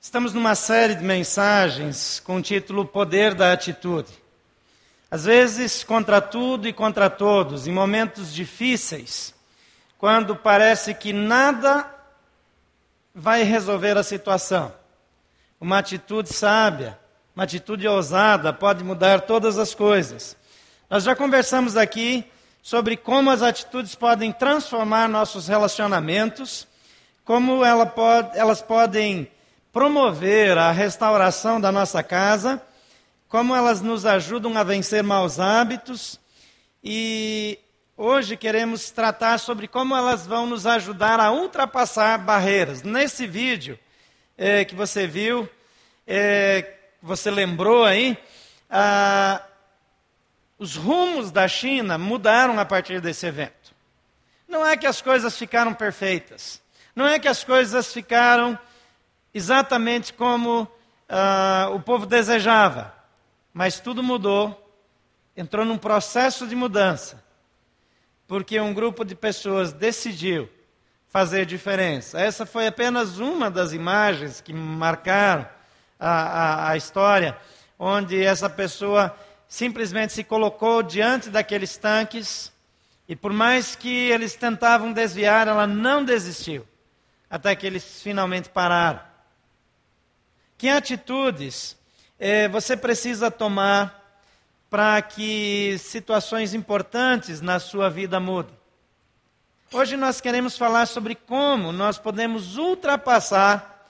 Estamos numa série de mensagens com o título Poder da Atitude. Às vezes, contra tudo e contra todos, em momentos difíceis, quando parece que nada vai resolver a situação. Uma atitude sábia, uma atitude ousada pode mudar todas as coisas. Nós já conversamos aqui sobre como as atitudes podem transformar nossos relacionamentos, como ela pode, elas podem promover a restauração da nossa casa, como elas nos ajudam a vencer maus hábitos e hoje queremos tratar sobre como elas vão nos ajudar a ultrapassar barreiras. Nesse vídeo é, que você viu, é, você lembrou aí, ah, os rumos da China mudaram a partir desse evento. Não é que as coisas ficaram perfeitas, não é que as coisas ficaram exatamente como uh, o povo desejava. Mas tudo mudou, entrou num processo de mudança, porque um grupo de pessoas decidiu fazer diferença. Essa foi apenas uma das imagens que marcaram a, a, a história, onde essa pessoa simplesmente se colocou diante daqueles tanques e, por mais que eles tentavam desviar, ela não desistiu, até que eles finalmente pararam. Que atitudes eh, você precisa tomar para que situações importantes na sua vida mudem? Hoje nós queremos falar sobre como nós podemos ultrapassar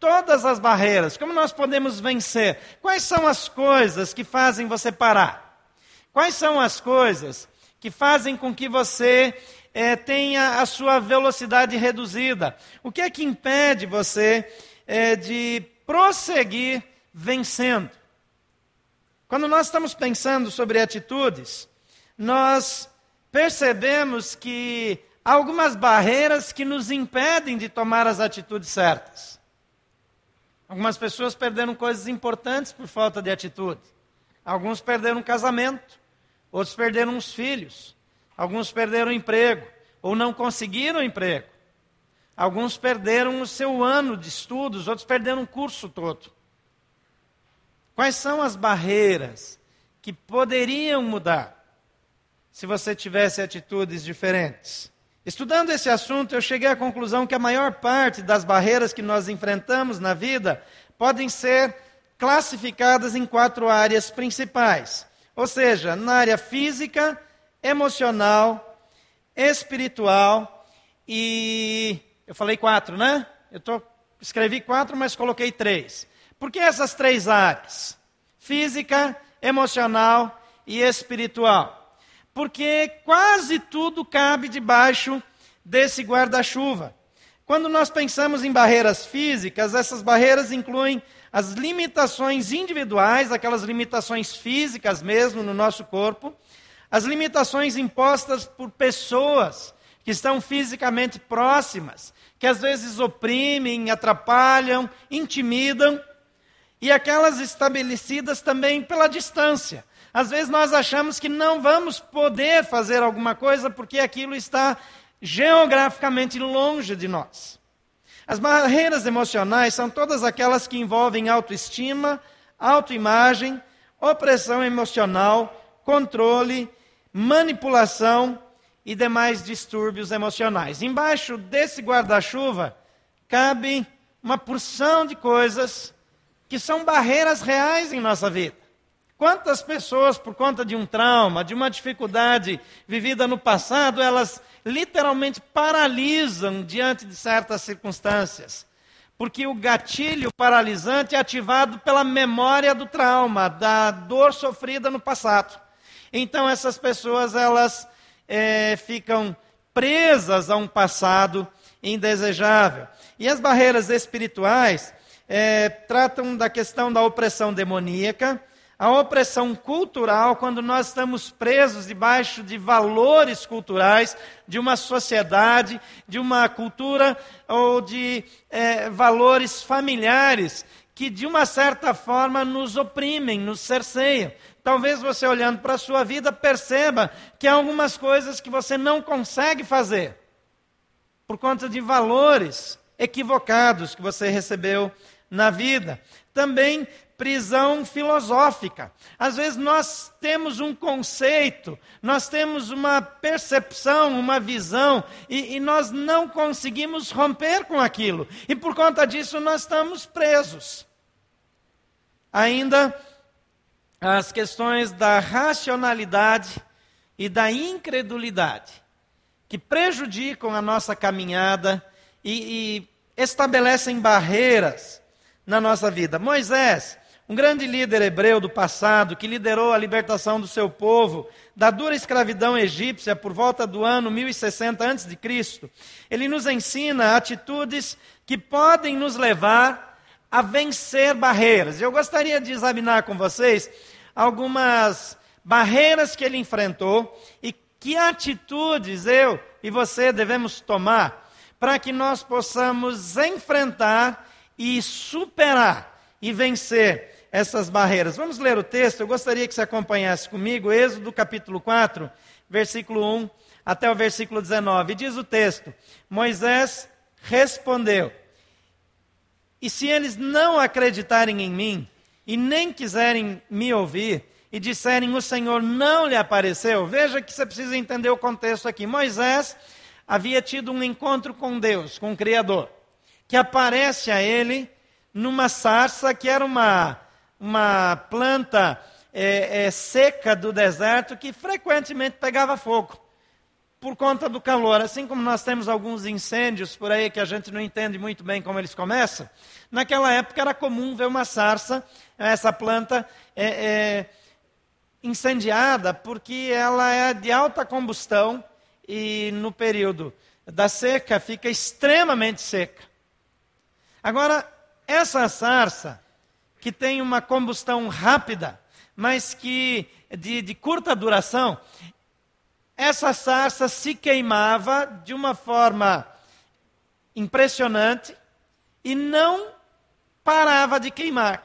todas as barreiras, como nós podemos vencer. Quais são as coisas que fazem você parar? Quais são as coisas que fazem com que você é, tenha a sua velocidade reduzida? O que é que impede você é, de prosseguir vencendo. Quando nós estamos pensando sobre atitudes, nós percebemos que há algumas barreiras que nos impedem de tomar as atitudes certas. Algumas pessoas perderam coisas importantes por falta de atitude. Alguns perderam um casamento, outros perderam os filhos, alguns perderam o emprego, ou não conseguiram emprego. Alguns perderam o seu ano de estudos, outros perderam o curso todo. Quais são as barreiras que poderiam mudar se você tivesse atitudes diferentes? Estudando esse assunto, eu cheguei à conclusão que a maior parte das barreiras que nós enfrentamos na vida podem ser classificadas em quatro áreas principais. Ou seja, na área física, emocional, espiritual e eu falei quatro, né? Eu tô, escrevi quatro, mas coloquei três. Por que essas três áreas? Física, emocional e espiritual. Porque quase tudo cabe debaixo desse guarda-chuva. Quando nós pensamos em barreiras físicas, essas barreiras incluem as limitações individuais, aquelas limitações físicas mesmo no nosso corpo, as limitações impostas por pessoas que estão fisicamente próximas, que às vezes oprimem, atrapalham, intimidam, e aquelas estabelecidas também pela distância. Às vezes nós achamos que não vamos poder fazer alguma coisa porque aquilo está geograficamente longe de nós. As barreiras emocionais são todas aquelas que envolvem autoestima, autoimagem, opressão emocional, controle, manipulação e demais distúrbios emocionais. Embaixo desse guarda-chuva cabe uma porção de coisas que são barreiras reais em nossa vida. Quantas pessoas, por conta de um trauma, de uma dificuldade vivida no passado, elas literalmente paralisam diante de certas circunstâncias? Porque o gatilho paralisante é ativado pela memória do trauma, da dor sofrida no passado. Então, essas pessoas, elas é, ficam presas a um passado indesejável. E as barreiras espirituais é, tratam da questão da opressão demoníaca, a opressão cultural, quando nós estamos presos debaixo de valores culturais, de uma sociedade, de uma cultura ou de é, valores familiares que, de uma certa forma, nos oprimem, nos cerceiam. Talvez você olhando para a sua vida perceba que há algumas coisas que você não consegue fazer por conta de valores equivocados que você recebeu na vida. Também prisão filosófica. Às vezes nós temos um conceito, nós temos uma percepção, uma visão, e, e, nós não conseguimos romper com aquilo. E por conta disso nós estamos presos. Ainda as questões da racionalidade e da incredulidade, que prejudicam a nossa caminhada e, e estabelecem barreiras na nossa vida. Moisés, um grande líder hebreu do passado, que liderou a libertação do seu povo da dura escravidão egípcia por volta do ano 1060 a.C., ele nos ensina atitudes que podem nos levar a vencer barreiras. Eu gostaria de examinar com vocês algumas barreiras que ele enfrentou e que atitudes eu e você devemos tomar para que nós possamos enfrentar e superar e vencer essas barreiras. Vamos ler o texto. Eu gostaria que você acompanhasse comigo, Êxodo capítulo 4, versículo 1 até o versículo 19. Diz o texto: Moisés respondeu: E se eles não acreditarem em mim e nem quiserem me ouvir, e disserem o Senhor não lhe apareceu, veja que você precisa entender o contexto aqui. Moisés havia tido um encontro com Deus, com o Criador, que aparece a ele numa sarça que era uma, uma planta é, é, seca do deserto que frequentemente pegava fogo por conta do calor. Assim como nós temos alguns incêndios por aí que a gente não entende muito bem como eles começam, naquela época era comum ver uma sarça, essa planta. É, é incendiada porque ela é de alta combustão e no período da seca fica extremamente seca. Agora, essa sarça, que tem uma combustão rápida, mas que de, de curta duração, essa sarça se queimava de uma forma impressionante e não parava de queimar.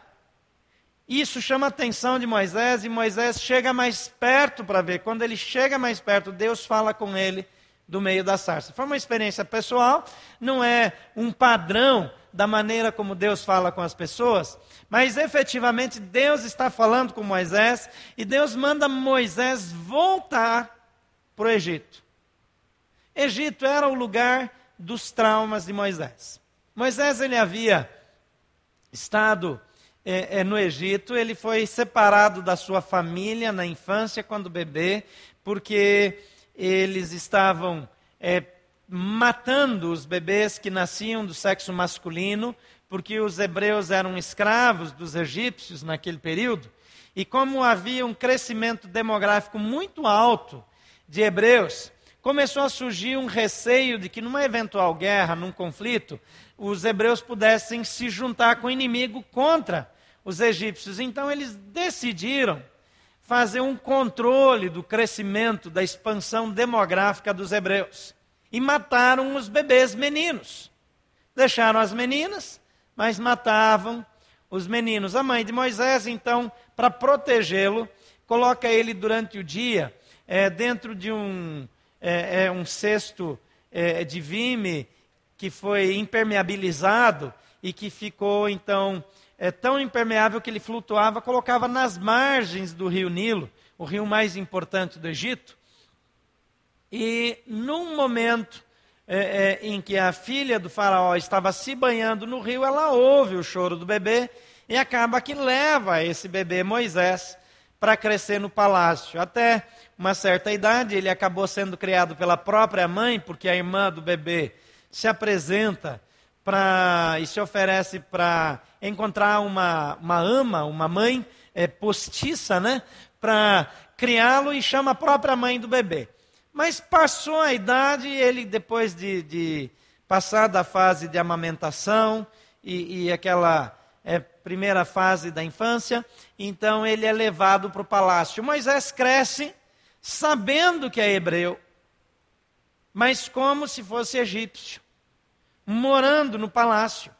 Isso chama a atenção de Moisés e Moisés chega mais perto para ver. Quando ele chega mais perto, Deus fala com ele do meio da sarça. Foi uma experiência pessoal, não é um padrão da maneira como Deus fala com as pessoas, mas efetivamente Deus está falando com Moisés e Deus manda Moisés voltar para o Egito. Egito era o lugar dos traumas de Moisés. Moisés ele havia estado é, é, no Egito, ele foi separado da sua família na infância, quando bebê, porque eles estavam é, matando os bebês que nasciam do sexo masculino, porque os hebreus eram escravos dos egípcios naquele período. E como havia um crescimento demográfico muito alto de hebreus, começou a surgir um receio de que numa eventual guerra, num conflito, os hebreus pudessem se juntar com o inimigo contra os egípcios. Então eles decidiram fazer um controle do crescimento, da expansão demográfica dos hebreus. E mataram os bebês meninos. Deixaram as meninas, mas matavam os meninos. A mãe de Moisés, então, para protegê-lo, coloca ele durante o dia é, dentro de um, é, é, um cesto é, de vime que foi impermeabilizado e que ficou, então, é, tão impermeável que ele flutuava, colocava nas margens do rio Nilo, o rio mais importante do Egito. E num momento é, é, em que a filha do faraó estava se banhando no rio, ela ouve o choro do bebê e acaba que leva esse bebê Moisés para crescer no palácio. Até uma certa idade, ele acabou sendo criado pela própria mãe, porque a irmã do bebê se apresenta pra, e se oferece para encontrar uma, uma ama, uma mãe é, postiça, né? Para criá-lo e chama a própria mãe do bebê. Mas passou a idade, ele, depois de, de passar da fase de amamentação e, e aquela primeira fase da infância, então ele é levado para o palácio. Moisés cresce sabendo que é hebreu, mas como se fosse egípcio morando no palácio.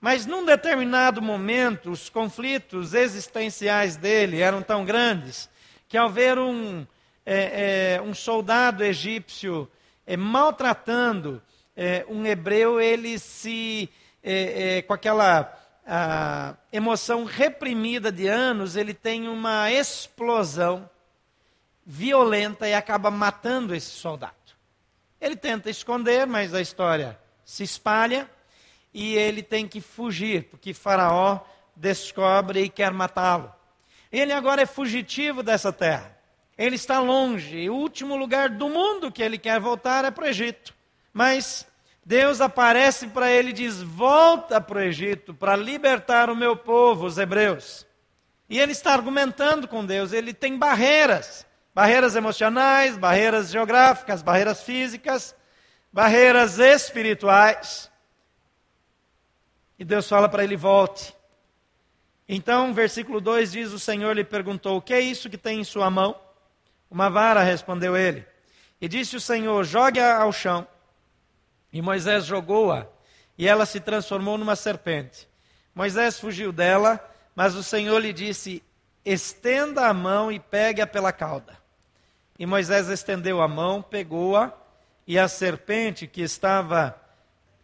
Mas num determinado momento, os conflitos existenciais dele eram tão grandes que, ao ver um, é, é, um soldado egípcio é, maltratando é, um hebreu, ele se é, é, com aquela emoção reprimida de anos, ele tem uma explosão violenta e acaba matando esse soldado. Ele tenta esconder, mas a história se espalha e ele tem que fugir, porque Faraó descobre e quer matá-lo. Ele agora é fugitivo dessa terra. Ele está longe. O último lugar do mundo que ele quer voltar é para o Egito. Mas Deus aparece para ele e diz: Volta para o Egito para libertar o meu povo, os hebreus. E ele está argumentando com Deus. Ele tem barreiras barreiras emocionais, barreiras geográficas, barreiras físicas, barreiras espirituais. E Deus fala para ele: volte. Então, versículo 2 diz: O Senhor lhe perguntou: O que é isso que tem em sua mão? Uma vara, respondeu ele. E disse o Senhor: Jogue-a ao chão. E Moisés jogou-a, e ela se transformou numa serpente. Moisés fugiu dela, mas o Senhor lhe disse: Estenda a mão e pegue-a pela cauda. E Moisés estendeu a mão, pegou-a, e a serpente que estava.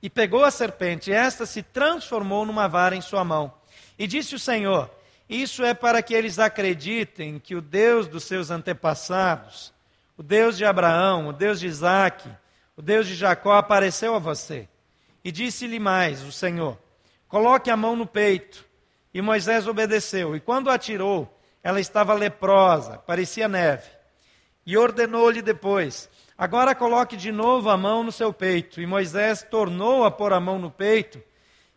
E pegou a serpente, e esta se transformou numa vara em sua mão. E disse o Senhor: Isso é para que eles acreditem que o Deus dos seus antepassados, o Deus de Abraão, o Deus de Isaac, o Deus de Jacó apareceu a você. E disse-lhe mais o Senhor: Coloque a mão no peito. E Moisés obedeceu. E quando atirou, ela estava leprosa, parecia neve. E ordenou-lhe depois: Agora coloque de novo a mão no seu peito. E Moisés tornou a pôr a mão no peito.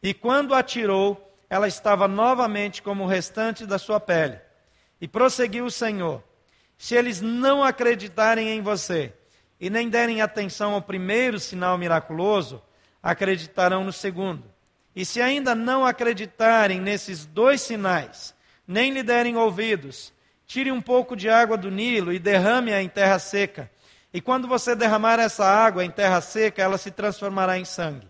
E quando atirou, ela estava novamente como o restante da sua pele. E prosseguiu o Senhor: Se eles não acreditarem em você e nem derem atenção ao primeiro sinal miraculoso, acreditarão no segundo. E se ainda não acreditarem nesses dois sinais, nem lhe derem ouvidos, tire um pouco de água do Nilo e derrame-a em terra seca. E quando você derramar essa água em terra seca, ela se transformará em sangue.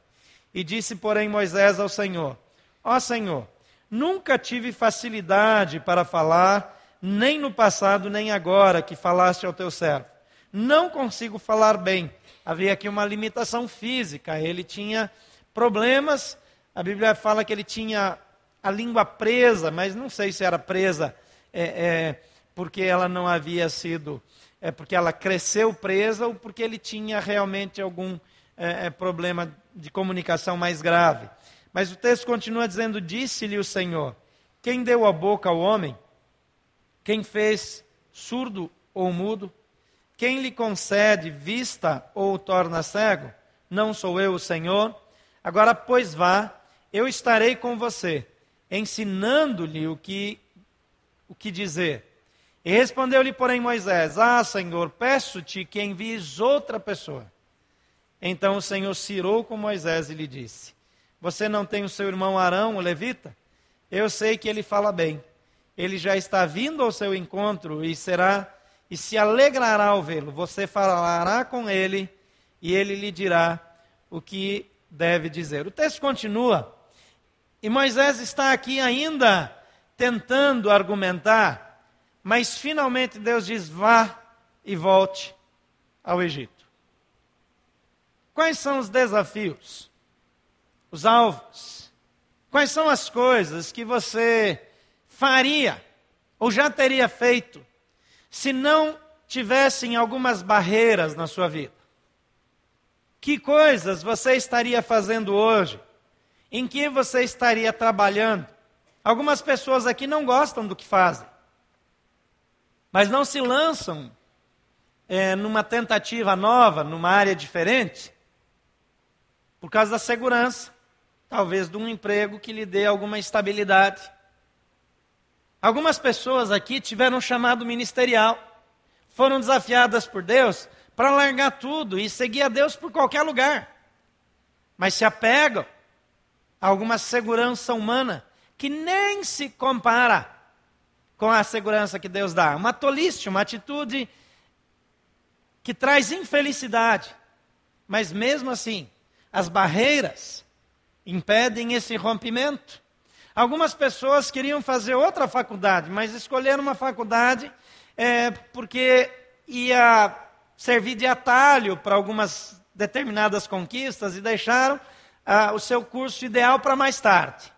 E disse, porém, Moisés ao Senhor: Ó Senhor, nunca tive facilidade para falar, nem no passado, nem agora que falaste ao teu servo. Não consigo falar bem. Havia aqui uma limitação física, ele tinha problemas. A Bíblia fala que ele tinha a língua presa, mas não sei se era presa é, é, porque ela não havia sido, é porque ela cresceu presa ou porque ele tinha realmente algum é, é problema de comunicação mais grave. Mas o texto continua dizendo: Disse-lhe o Senhor: Quem deu a boca ao homem? Quem fez surdo ou mudo? Quem lhe concede vista ou o torna cego? Não sou eu o Senhor? Agora, pois vá, eu estarei com você, ensinando-lhe o que, o que dizer. E respondeu-lhe, porém, Moisés: Ah, Senhor, peço-te que envies outra pessoa. Então o Senhor cirou com Moisés e lhe disse: você não tem o seu irmão Arão, o levita? Eu sei que ele fala bem. Ele já está vindo ao seu encontro e será e se alegrará ao vê-lo. Você falará com ele e ele lhe dirá o que deve dizer. O texto continua. E Moisés está aqui ainda tentando argumentar, mas finalmente Deus diz: vá e volte ao Egito. Quais são os desafios? os alvos? Quais são as coisas que você faria ou já teria feito se não tivessem algumas barreiras na sua vida? Que coisas você estaria fazendo hoje? Em que você estaria trabalhando? Algumas pessoas aqui não gostam do que fazem, mas não se lançam é, numa tentativa nova, numa área diferente, por causa da segurança talvez de um emprego que lhe dê alguma estabilidade. Algumas pessoas aqui tiveram um chamado ministerial, foram desafiadas por Deus para largar tudo e seguir a Deus por qualquer lugar, mas se apegam a alguma segurança humana que nem se compara com a segurança que Deus dá. Uma tolice, uma atitude que traz infelicidade. Mas mesmo assim, as barreiras impedem esse rompimento. Algumas pessoas queriam fazer outra faculdade, mas escolheram uma faculdade é, porque ia servir de atalho para algumas determinadas conquistas e deixaram ah, o seu curso ideal para mais tarde.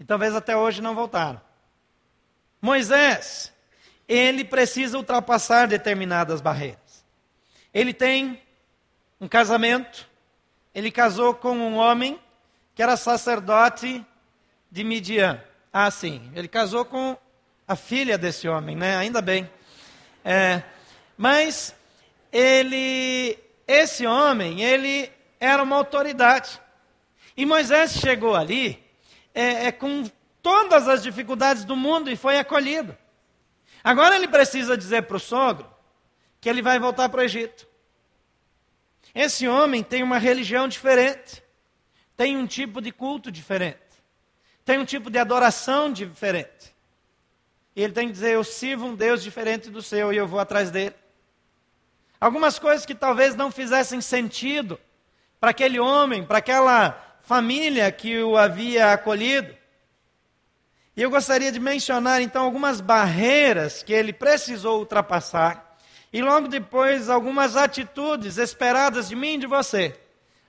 E talvez até hoje não voltaram. Moisés, ele precisa ultrapassar determinadas barreiras. Ele tem um casamento, ele casou com um homem que era sacerdote de Midian. Ah, sim, ele casou com a filha desse homem, né? Ainda bem. É, mas ele, esse homem, ele era uma autoridade. E Moisés chegou ali é, é, com todas as dificuldades do mundo e foi acolhido. Agora ele precisa dizer para o sogro que ele vai voltar para o Egito. Esse homem tem uma religião diferente, tem um tipo de culto diferente, tem um tipo de adoração diferente. E ele tem que dizer: Eu sirvo um Deus diferente do seu e eu vou atrás dele. Algumas coisas que talvez não fizessem sentido para aquele homem, para aquela família que o havia acolhido. E eu gostaria de mencionar então algumas barreiras que ele precisou ultrapassar e logo depois algumas atitudes esperadas de mim e de você,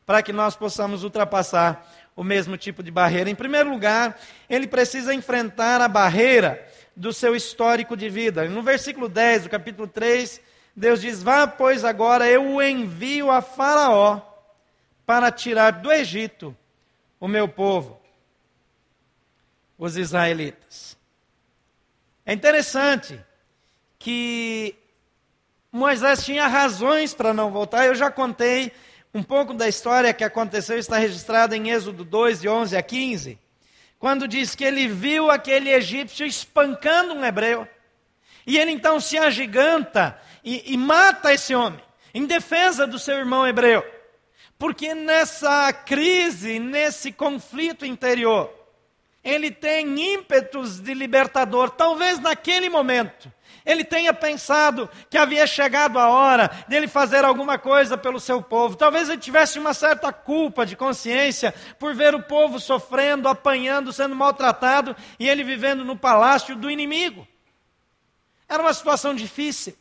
para que nós possamos ultrapassar o mesmo tipo de barreira. Em primeiro lugar, ele precisa enfrentar a barreira do seu histórico de vida. No versículo 10 do capítulo 3, Deus diz: Vá, pois agora eu o envio a Faraó para tirar do Egito o meu povo os israelitas. É interessante que Moisés tinha razões para não voltar. Eu já contei um pouco da história que aconteceu, está registrada em Êxodo 2, de 11 a 15, quando diz que ele viu aquele egípcio espancando um hebreu. E ele então se agiganta e, e mata esse homem, em defesa do seu irmão hebreu. Porque nessa crise, nesse conflito interior, ele tem ímpetos de libertador, talvez naquele momento. Ele tenha pensado que havia chegado a hora dele fazer alguma coisa pelo seu povo. Talvez ele tivesse uma certa culpa de consciência por ver o povo sofrendo, apanhando, sendo maltratado e ele vivendo no palácio do inimigo. Era uma situação difícil.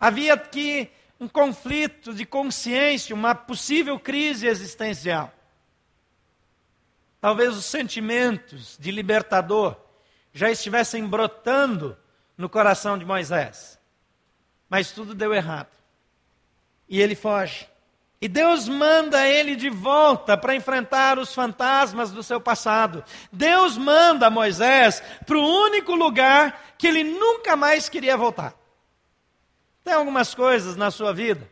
Havia que um conflito de consciência, uma possível crise existencial. Talvez os sentimentos de libertador já estivessem brotando no coração de Moisés. Mas tudo deu errado. E ele foge. E Deus manda ele de volta para enfrentar os fantasmas do seu passado. Deus manda Moisés para o único lugar que ele nunca mais queria voltar. Tem algumas coisas na sua vida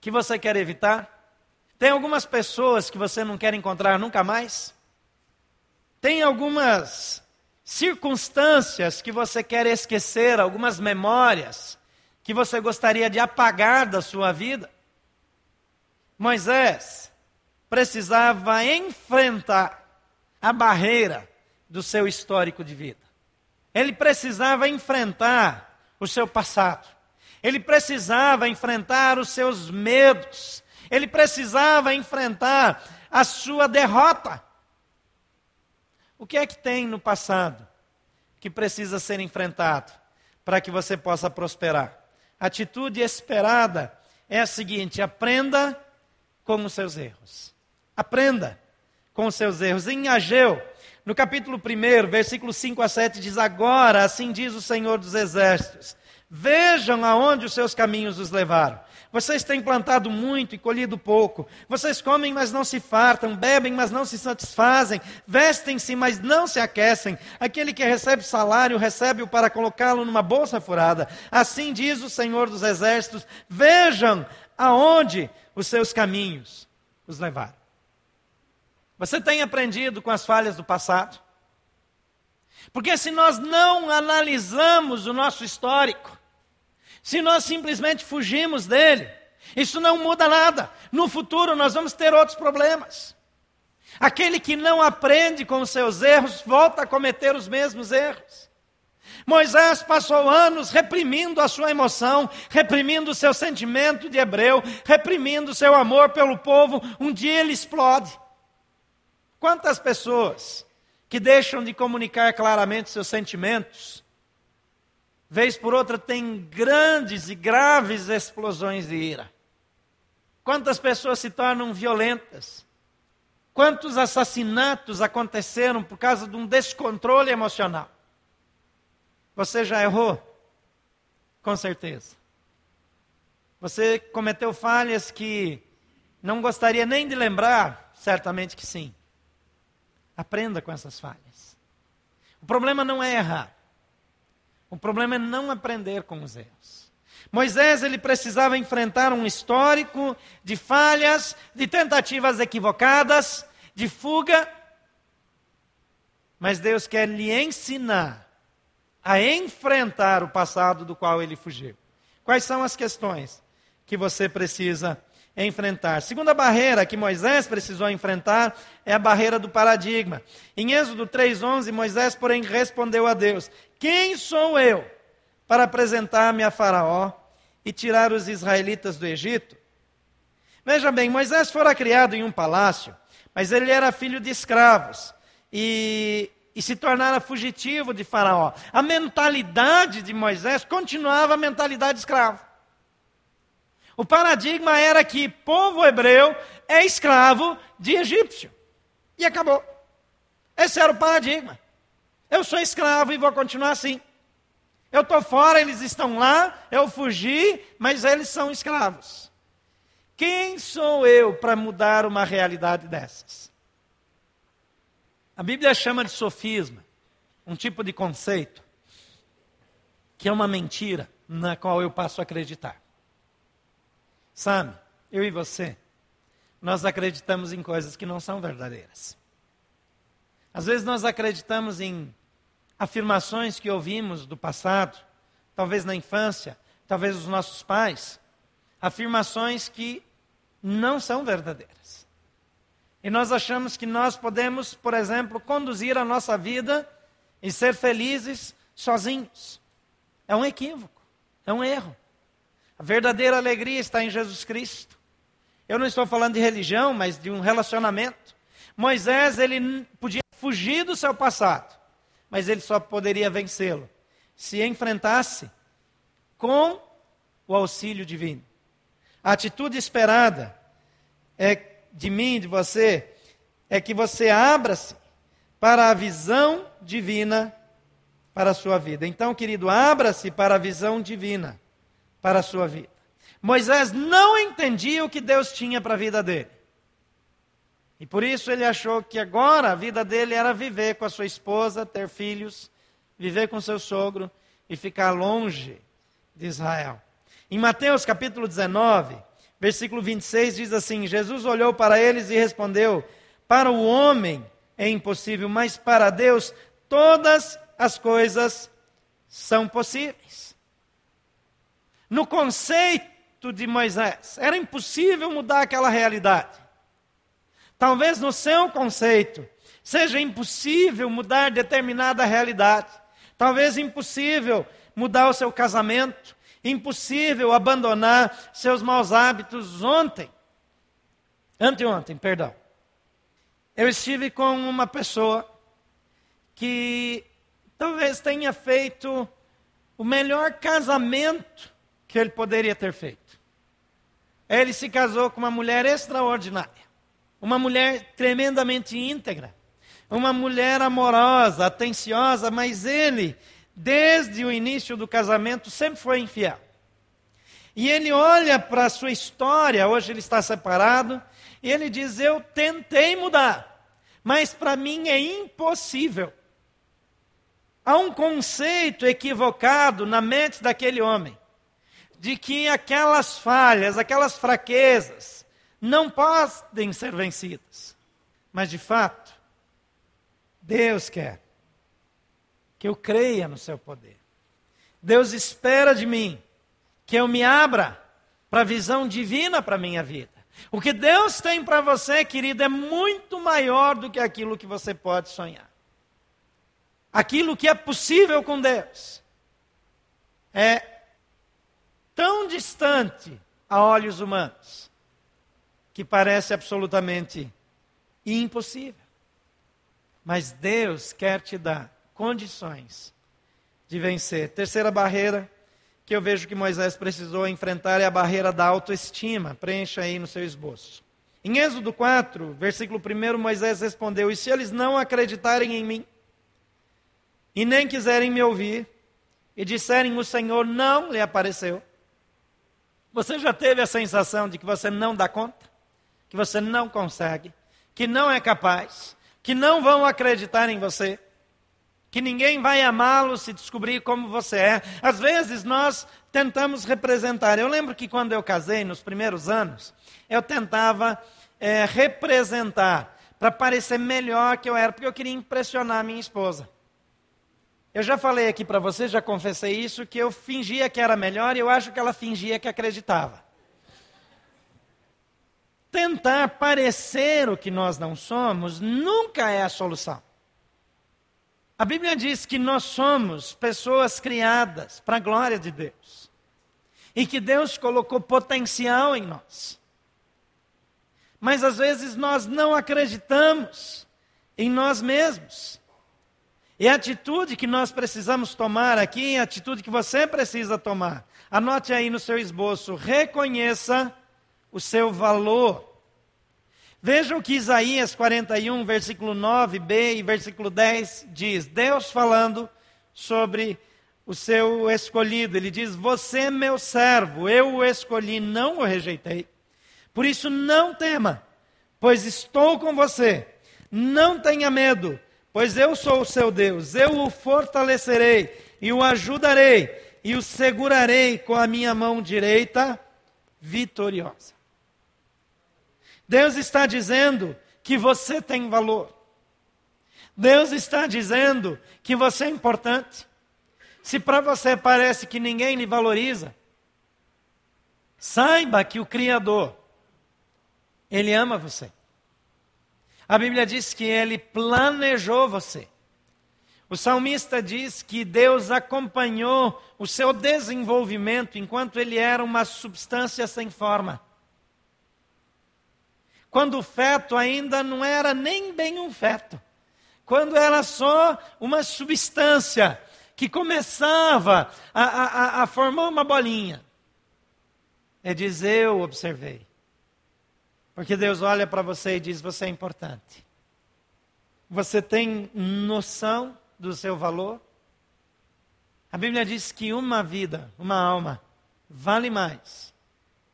que você quer evitar? Tem algumas pessoas que você não quer encontrar nunca mais? Tem algumas circunstâncias que você quer esquecer, algumas memórias que você gostaria de apagar da sua vida? Moisés precisava enfrentar a barreira do seu histórico de vida. Ele precisava enfrentar o seu passado. Ele precisava enfrentar os seus medos, ele precisava enfrentar a sua derrota. O que é que tem no passado que precisa ser enfrentado para que você possa prosperar? A atitude esperada é a seguinte: aprenda com os seus erros. Aprenda com os seus erros. Em Ageu, no capítulo 1, versículo 5 a 7, diz: Agora, assim diz o Senhor dos Exércitos: Vejam aonde os seus caminhos os levaram. Vocês têm plantado muito e colhido pouco. Vocês comem, mas não se fartam. Bebem, mas não se satisfazem. Vestem-se, mas não se aquecem. Aquele que recebe salário, recebe-o para colocá-lo numa bolsa furada. Assim diz o Senhor dos Exércitos: Vejam aonde os seus caminhos os levaram. Você tem aprendido com as falhas do passado? Porque se nós não analisamos o nosso histórico, se nós simplesmente fugimos dele, isso não muda nada. No futuro nós vamos ter outros problemas. Aquele que não aprende com os seus erros volta a cometer os mesmos erros. Moisés passou anos reprimindo a sua emoção, reprimindo o seu sentimento de hebreu, reprimindo o seu amor pelo povo. Um dia ele explode. Quantas pessoas que deixam de comunicar claramente seus sentimentos vez por outra, tem grandes e graves explosões de ira. Quantas pessoas se tornam violentas? Quantos assassinatos aconteceram por causa de um descontrole emocional? Você já errou? Com certeza. Você cometeu falhas que não gostaria nem de lembrar? Certamente que sim. Aprenda com essas falhas. O problema não é errar. O problema é não aprender com os erros. Moisés ele precisava enfrentar um histórico de falhas, de tentativas equivocadas, de fuga. Mas Deus quer lhe ensinar a enfrentar o passado do qual ele fugiu. Quais são as questões que você precisa enfrentar? Segunda barreira que Moisés precisou enfrentar é a barreira do paradigma. Em Êxodo 3:11, Moisés, porém, respondeu a Deus: "Quem sou eu para apresentar-me a Faraó e tirar os israelitas do Egito?" Veja bem, Moisés fora criado em um palácio, mas ele era filho de escravos. E e se tornara fugitivo de Faraó. A mentalidade de Moisés continuava a mentalidade escrava. O paradigma era que povo hebreu é escravo de egípcio. E acabou. Esse era o paradigma. Eu sou escravo e vou continuar assim. Eu estou fora, eles estão lá, eu fugi, mas eles são escravos. Quem sou eu para mudar uma realidade dessas? A Bíblia chama de sofisma, um tipo de conceito, que é uma mentira na qual eu passo a acreditar. Sabe, eu e você, nós acreditamos em coisas que não são verdadeiras. Às vezes nós acreditamos em afirmações que ouvimos do passado, talvez na infância, talvez dos nossos pais, afirmações que não são verdadeiras. E nós achamos que nós podemos, por exemplo, conduzir a nossa vida e ser felizes sozinhos. É um equívoco, é um erro. A verdadeira alegria está em Jesus Cristo. Eu não estou falando de religião, mas de um relacionamento. Moisés, ele podia fugir do seu passado, mas ele só poderia vencê-lo se enfrentasse com o auxílio divino. A atitude esperada é de mim, de você, é que você abra-se para a visão divina para a sua vida. Então, querido, abra-se para a visão divina para a sua vida. Moisés não entendia o que Deus tinha para a vida dele. E por isso ele achou que agora a vida dele era viver com a sua esposa, ter filhos, viver com seu sogro e ficar longe de Israel. Em Mateus capítulo 19, Versículo 26 diz assim: Jesus olhou para eles e respondeu: Para o homem é impossível, mas para Deus todas as coisas são possíveis. No conceito de Moisés, era impossível mudar aquela realidade. Talvez no seu conceito seja impossível mudar determinada realidade. Talvez impossível mudar o seu casamento, Impossível abandonar seus maus hábitos ontem. Anteontem, perdão. Eu estive com uma pessoa que talvez tenha feito o melhor casamento que ele poderia ter feito. Ele se casou com uma mulher extraordinária, uma mulher tremendamente íntegra, uma mulher amorosa, atenciosa, mas ele desde o início do casamento, sempre foi infiel. E ele olha para a sua história, hoje ele está separado, e ele diz: Eu tentei mudar, mas para mim é impossível. Há um conceito equivocado na mente daquele homem, de que aquelas falhas, aquelas fraquezas, não podem ser vencidas. Mas de fato, Deus quer que eu creia no seu poder. Deus espera de mim que eu me abra para a visão divina para a minha vida. O que Deus tem para você, querido, é muito maior do que aquilo que você pode sonhar. Aquilo que é possível com Deus é tão distante a olhos humanos que parece absolutamente impossível. Mas Deus quer te dar condições de vencer. Terceira barreira que eu vejo que Moisés precisou enfrentar é a barreira da autoestima. Preencha aí no seu esboço. Em Êxodo 4, versículo 1, Moisés respondeu: E se eles não acreditarem em mim, e nem quiserem me ouvir, e disserem: O Senhor não lhe apareceu, você já teve a sensação de que você não dá conta? Que você não consegue? Que não é capaz? Que não vão acreditar em você? Que ninguém vai amá-lo se descobrir como você é? Às vezes nós tentamos representar. Eu lembro que quando eu casei, nos primeiros anos, eu tentava é, representar para parecer melhor que eu era, porque eu queria impressionar minha esposa. Eu já falei aqui para você, já confessei isso, que eu fingia que era melhor e eu acho que ela fingia que acreditava. Tentar parecer o que nós não somos nunca é a solução. A Bíblia diz que nós somos pessoas criadas para a glória de Deus. E que Deus colocou potencial em nós. Mas às vezes nós não acreditamos em nós mesmos. E a atitude que nós precisamos tomar aqui, a atitude que você precisa tomar. Anote aí no seu esboço: reconheça o seu valor. Veja o que Isaías 41, versículo 9b e versículo 10 diz. Deus falando sobre o seu escolhido. Ele diz: Você é meu servo, eu o escolhi, não o rejeitei. Por isso não tema, pois estou com você. Não tenha medo Pois eu sou o seu Deus, eu o fortalecerei e o ajudarei e o segurarei com a minha mão direita vitoriosa. Deus está dizendo que você tem valor. Deus está dizendo que você é importante. Se para você parece que ninguém lhe valoriza, saiba que o Criador, Ele ama você. A Bíblia diz que ele planejou você. O salmista diz que Deus acompanhou o seu desenvolvimento enquanto ele era uma substância sem forma. Quando o feto ainda não era nem bem um feto. Quando era só uma substância que começava a, a, a formar uma bolinha. É dizer, eu observei. Porque Deus olha para você e diz: você é importante. Você tem noção do seu valor? A Bíblia diz que uma vida, uma alma, vale mais,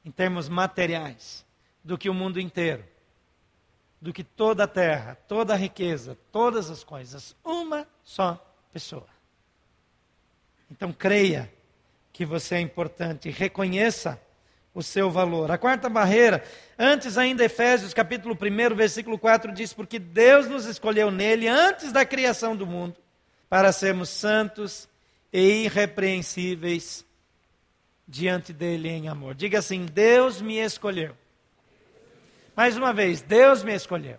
em termos materiais, do que o mundo inteiro, do que toda a terra, toda a riqueza, todas as coisas. Uma só pessoa. Então creia que você é importante, reconheça o seu valor. A quarta barreira, antes ainda Efésios capítulo 1, versículo 4 diz: "Porque Deus nos escolheu nele antes da criação do mundo, para sermos santos e irrepreensíveis diante dele em amor". Diga assim: Deus me escolheu. Mais uma vez, Deus me escolheu.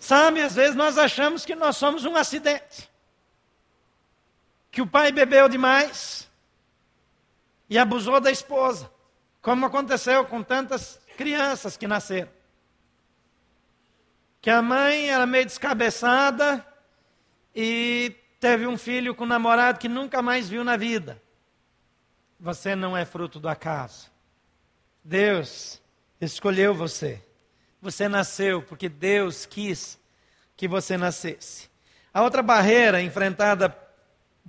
Sabe, às vezes nós achamos que nós somos um acidente. Que o pai bebeu demais e abusou da esposa como aconteceu com tantas crianças que nasceram. Que a mãe era meio descabeçada e teve um filho com um namorado que nunca mais viu na vida. Você não é fruto do acaso. Deus escolheu você. Você nasceu porque Deus quis que você nascesse. A outra barreira enfrentada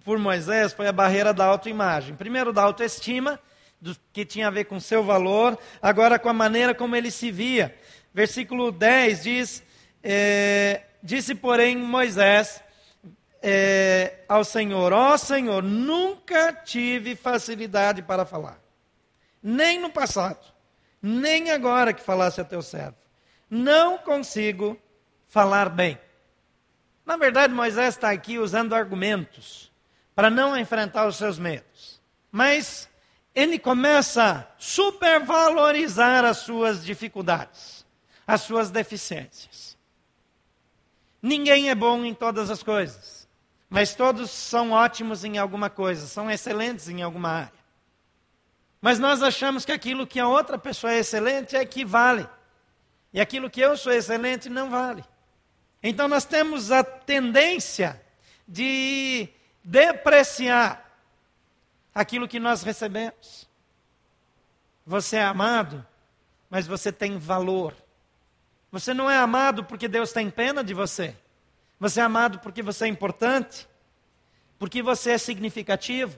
por Moisés foi a barreira da autoimagem. Primeiro, da autoestima do que tinha a ver com seu valor, agora com a maneira como ele se via. Versículo 10 diz: é, Disse, porém, Moisés é, ao Senhor: Ó oh, Senhor, nunca tive facilidade para falar, nem no passado, nem agora que falasse a teu servo. Não consigo falar bem. Na verdade, Moisés está aqui usando argumentos para não enfrentar os seus medos. Mas ele começa a supervalorizar as suas dificuldades, as suas deficiências. Ninguém é bom em todas as coisas, mas todos são ótimos em alguma coisa, são excelentes em alguma área. Mas nós achamos que aquilo que a outra pessoa é excelente é que vale, e aquilo que eu sou excelente não vale. Então nós temos a tendência de depreciar aquilo que nós recebemos. Você é amado, mas você tem valor. Você não é amado porque Deus tem pena de você. Você é amado porque você é importante, porque você é significativo.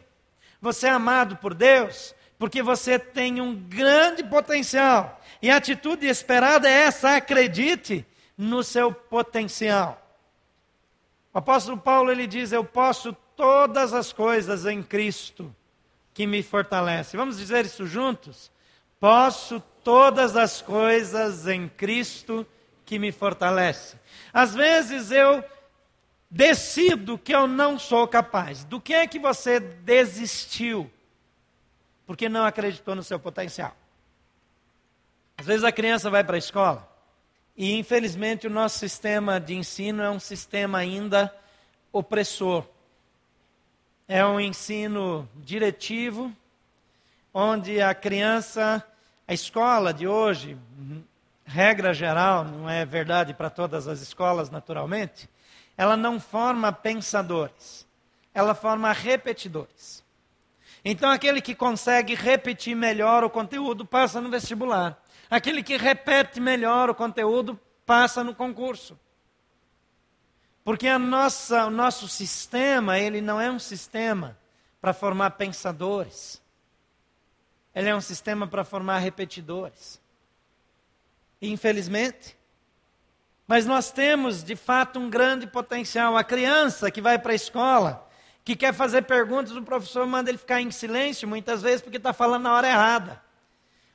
Você é amado por Deus porque você tem um grande potencial. E a atitude esperada é essa: acredite no seu potencial. O apóstolo Paulo ele diz: Eu posso todas as coisas em Cristo que me fortalece. Vamos dizer isso juntos? Posso todas as coisas em Cristo que me fortalece. Às vezes eu decido que eu não sou capaz. Do que é que você desistiu? Porque não acreditou no seu potencial. Às vezes a criança vai para a escola e, infelizmente, o nosso sistema de ensino é um sistema ainda opressor. É um ensino diretivo, onde a criança, a escola de hoje, regra geral, não é verdade para todas as escolas, naturalmente, ela não forma pensadores, ela forma repetidores. Então, aquele que consegue repetir melhor o conteúdo passa no vestibular. Aquele que repete melhor o conteúdo passa no concurso. Porque a nossa, o nosso sistema, ele não é um sistema para formar pensadores. Ele é um sistema para formar repetidores. Infelizmente, mas nós temos, de fato, um grande potencial. A criança que vai para a escola, que quer fazer perguntas, o professor manda ele ficar em silêncio, muitas vezes porque está falando na hora errada.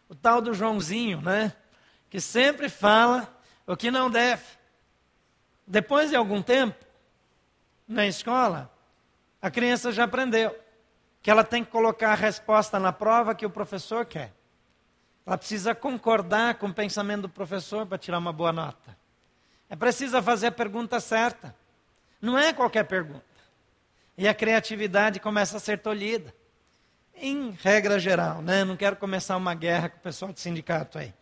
O tal do Joãozinho, né? Que sempre fala o que não deve. Depois de algum tempo, na escola, a criança já aprendeu que ela tem que colocar a resposta na prova que o professor quer. Ela precisa concordar com o pensamento do professor para tirar uma boa nota. É preciso fazer a pergunta certa. Não é qualquer pergunta. E a criatividade começa a ser tolhida. Em regra geral, né? Não quero começar uma guerra com o pessoal do sindicato aí.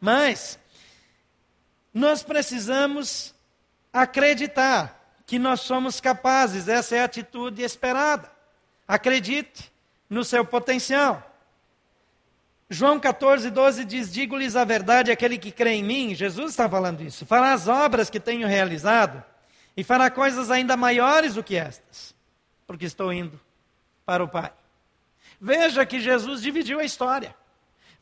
Mas nós precisamos acreditar que nós somos capazes, essa é a atitude esperada. Acredite no seu potencial. João 14, 12 diz: Digo-lhes a verdade, aquele que crê em mim, Jesus está falando isso, fará as obras que tenho realizado e fará coisas ainda maiores do que estas, porque estou indo para o Pai. Veja que Jesus dividiu a história.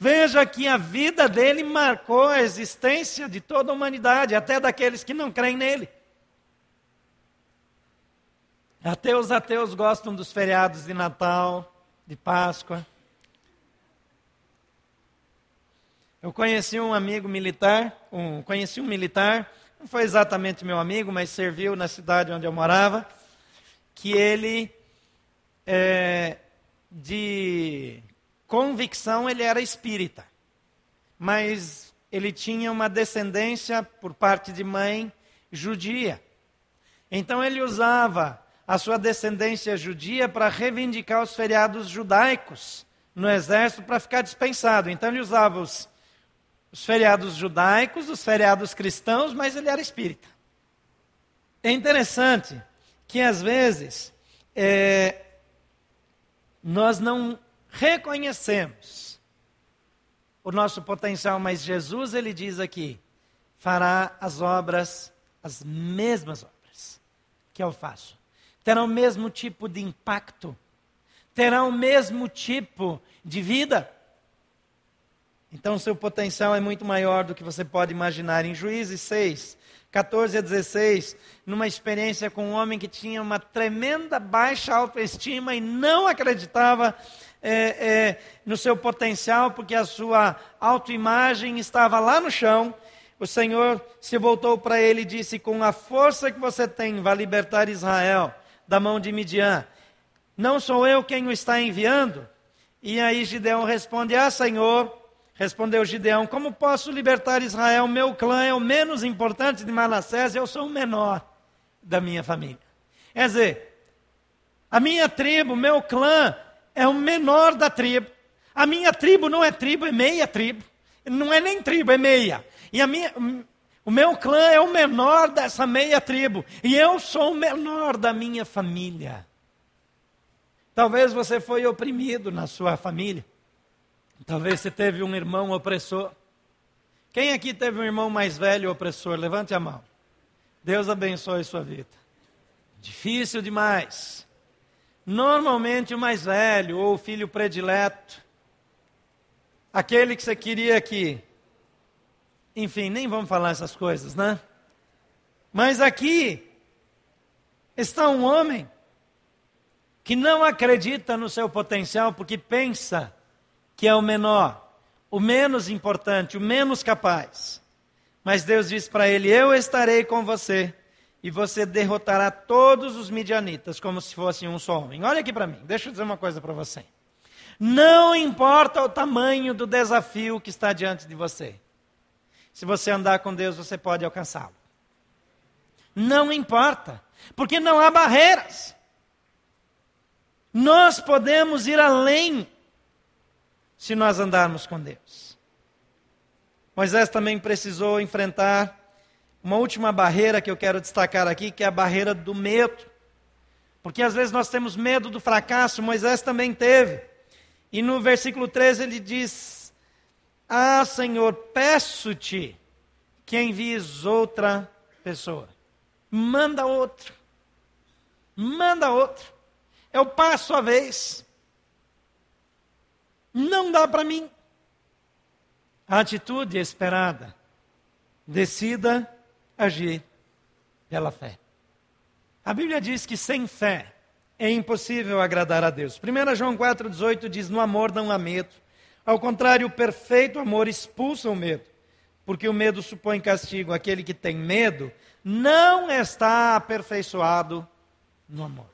Veja que a vida dele marcou a existência de toda a humanidade, até daqueles que não creem nele. Até os ateus gostam dos feriados de Natal, de Páscoa. Eu conheci um amigo militar, um, conheci um militar, não foi exatamente meu amigo, mas serviu na cidade onde eu morava, que ele, é, de convicção, ele era espírita, mas ele tinha uma descendência por parte de mãe judia. Então ele usava a sua descendência judia para reivindicar os feriados judaicos no exército para ficar dispensado. Então ele usava os os feriados judaicos, os feriados cristãos, mas ele era espírita. É interessante que às vezes é, nós não reconhecemos o nosso potencial, mas Jesus ele diz aqui: fará as obras, as mesmas obras que eu faço, terá o mesmo tipo de impacto, terá o mesmo tipo de vida. Então, seu potencial é muito maior do que você pode imaginar. Em Juízes 6, 14 a 16, numa experiência com um homem que tinha uma tremenda baixa autoestima e não acreditava é, é, no seu potencial, porque a sua autoimagem estava lá no chão. O Senhor se voltou para ele e disse: Com a força que você tem, vai libertar Israel da mão de Midian. Não sou eu quem o está enviando? E aí Gideão responde: Ah, Senhor Respondeu Gideão: Como posso libertar Israel? Meu clã é o menos importante de Manassés, eu sou o menor da minha família. Quer dizer, a minha tribo, meu clã, é o menor da tribo. A minha tribo não é tribo, é meia tribo. Não é nem tribo, é meia. E a minha, o meu clã é o menor dessa meia tribo. E eu sou o menor da minha família. Talvez você foi oprimido na sua família. Talvez você teve um irmão opressor. Quem aqui teve um irmão mais velho opressor? Levante a mão. Deus abençoe sua vida. Difícil demais. Normalmente o mais velho ou o filho predileto, aquele que você queria que. Enfim, nem vamos falar essas coisas, né? Mas aqui está um homem que não acredita no seu potencial porque pensa que é o menor, o menos importante, o menos capaz. Mas Deus diz para ele: Eu estarei com você e você derrotará todos os midianitas como se fossem um só homem. Olha aqui para mim, deixa eu dizer uma coisa para você. Não importa o tamanho do desafio que está diante de você. Se você andar com Deus, você pode alcançá-lo. Não importa, porque não há barreiras. Nós podemos ir além se nós andarmos com Deus. Moisés também precisou enfrentar uma última barreira que eu quero destacar aqui, que é a barreira do medo. Porque às vezes nós temos medo do fracasso, Moisés também teve. E no versículo 13 ele diz: Ah, Senhor, peço-te que envies outra pessoa. Manda outro. Manda outro. Eu passo a vez. Não dá para mim. A atitude esperada. Decida agir pela fé. A Bíblia diz que sem fé é impossível agradar a Deus. 1 João 4,18 diz: No amor não há medo. Ao contrário, o perfeito amor expulsa o medo, porque o medo supõe castigo. Aquele que tem medo não está aperfeiçoado no amor.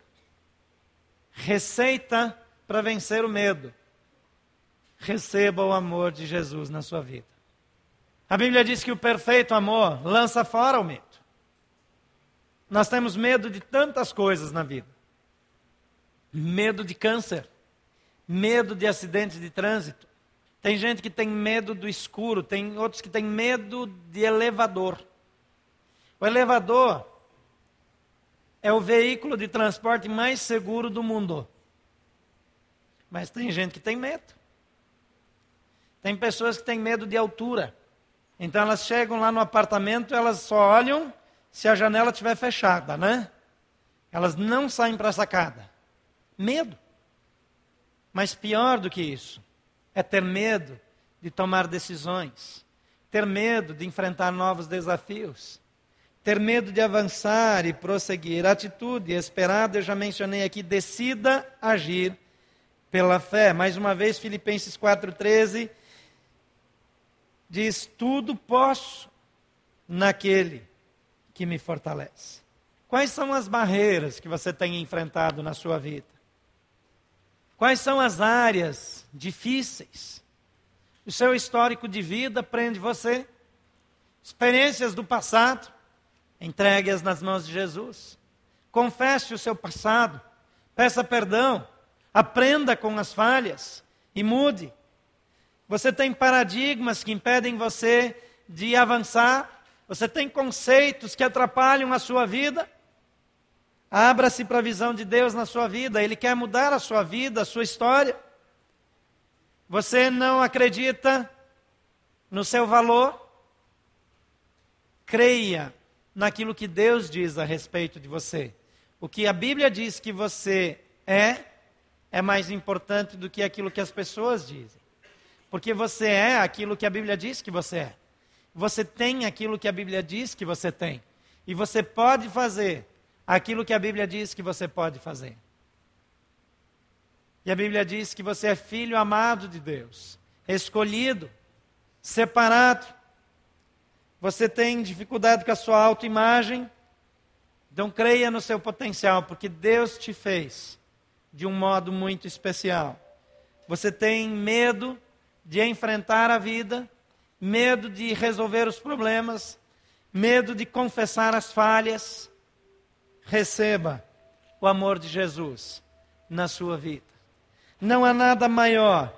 Receita para vencer o medo: receba o amor de Jesus na sua vida. A Bíblia diz que o perfeito amor lança fora o medo. Nós temos medo de tantas coisas na vida: medo de câncer, medo de acidentes de trânsito. Tem gente que tem medo do escuro, tem outros que têm medo de elevador. O elevador é o veículo de transporte mais seguro do mundo. Mas tem gente que tem medo. Tem pessoas que têm medo de altura. Então elas chegam lá no apartamento, elas só olham se a janela estiver fechada, né? Elas não saem para a sacada. Medo. Mas pior do que isso é ter medo de tomar decisões, ter medo de enfrentar novos desafios, ter medo de avançar e prosseguir. Atitude esperada, eu já mencionei aqui, decida agir pela fé. Mais uma vez, Filipenses 4,13 diz: Tudo posso naquele que me fortalece. Quais são as barreiras que você tem enfrentado na sua vida? Quais são as áreas difíceis? O seu histórico de vida prende você? Experiências do passado? Entregue-as nas mãos de Jesus. Confesse o seu passado. Peça perdão. Aprenda com as falhas e mude. Você tem paradigmas que impedem você de avançar. Você tem conceitos que atrapalham a sua vida. Abra-se para a visão de Deus na sua vida. Ele quer mudar a sua vida, a sua história. Você não acredita no seu valor? Creia naquilo que Deus diz a respeito de você. O que a Bíblia diz que você é, é mais importante do que aquilo que as pessoas dizem. Porque você é aquilo que a Bíblia diz que você é. Você tem aquilo que a Bíblia diz que você tem. E você pode fazer aquilo que a Bíblia diz que você pode fazer. E a Bíblia diz que você é filho amado de Deus, escolhido, separado. Você tem dificuldade com a sua autoimagem, então creia no seu potencial, porque Deus te fez de um modo muito especial. Você tem medo de enfrentar a vida, medo de resolver os problemas, medo de confessar as falhas, receba o amor de Jesus na sua vida. Não há nada maior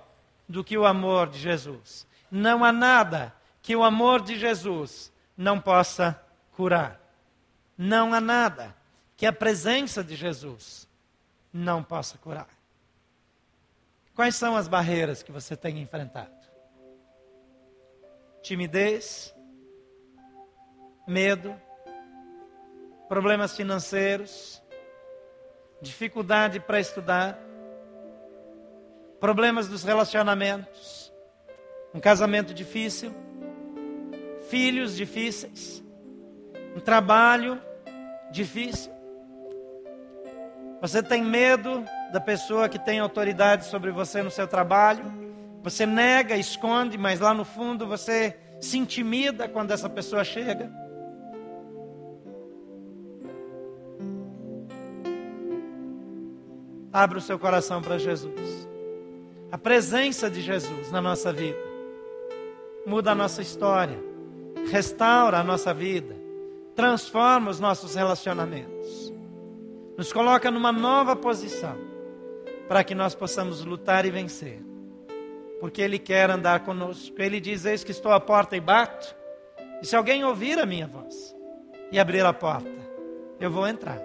do que o amor de Jesus. Não há nada que o amor de Jesus não possa curar. Não há nada que a presença de Jesus não possa curar. Quais são as barreiras que você tem enfrentado? Timidez, medo, problemas financeiros, dificuldade para estudar, problemas dos relacionamentos, um casamento difícil, filhos difíceis, um trabalho difícil. Você tem medo da pessoa que tem autoridade sobre você no seu trabalho? Você nega, esconde, mas lá no fundo você se intimida quando essa pessoa chega? Abra o seu coração para Jesus. A presença de Jesus na nossa vida muda a nossa história, restaura a nossa vida, transforma os nossos relacionamentos, nos coloca numa nova posição para que nós possamos lutar e vencer, porque Ele quer andar conosco. Ele diz: Eis que estou à porta e bato, e se alguém ouvir a minha voz e abrir a porta, eu vou entrar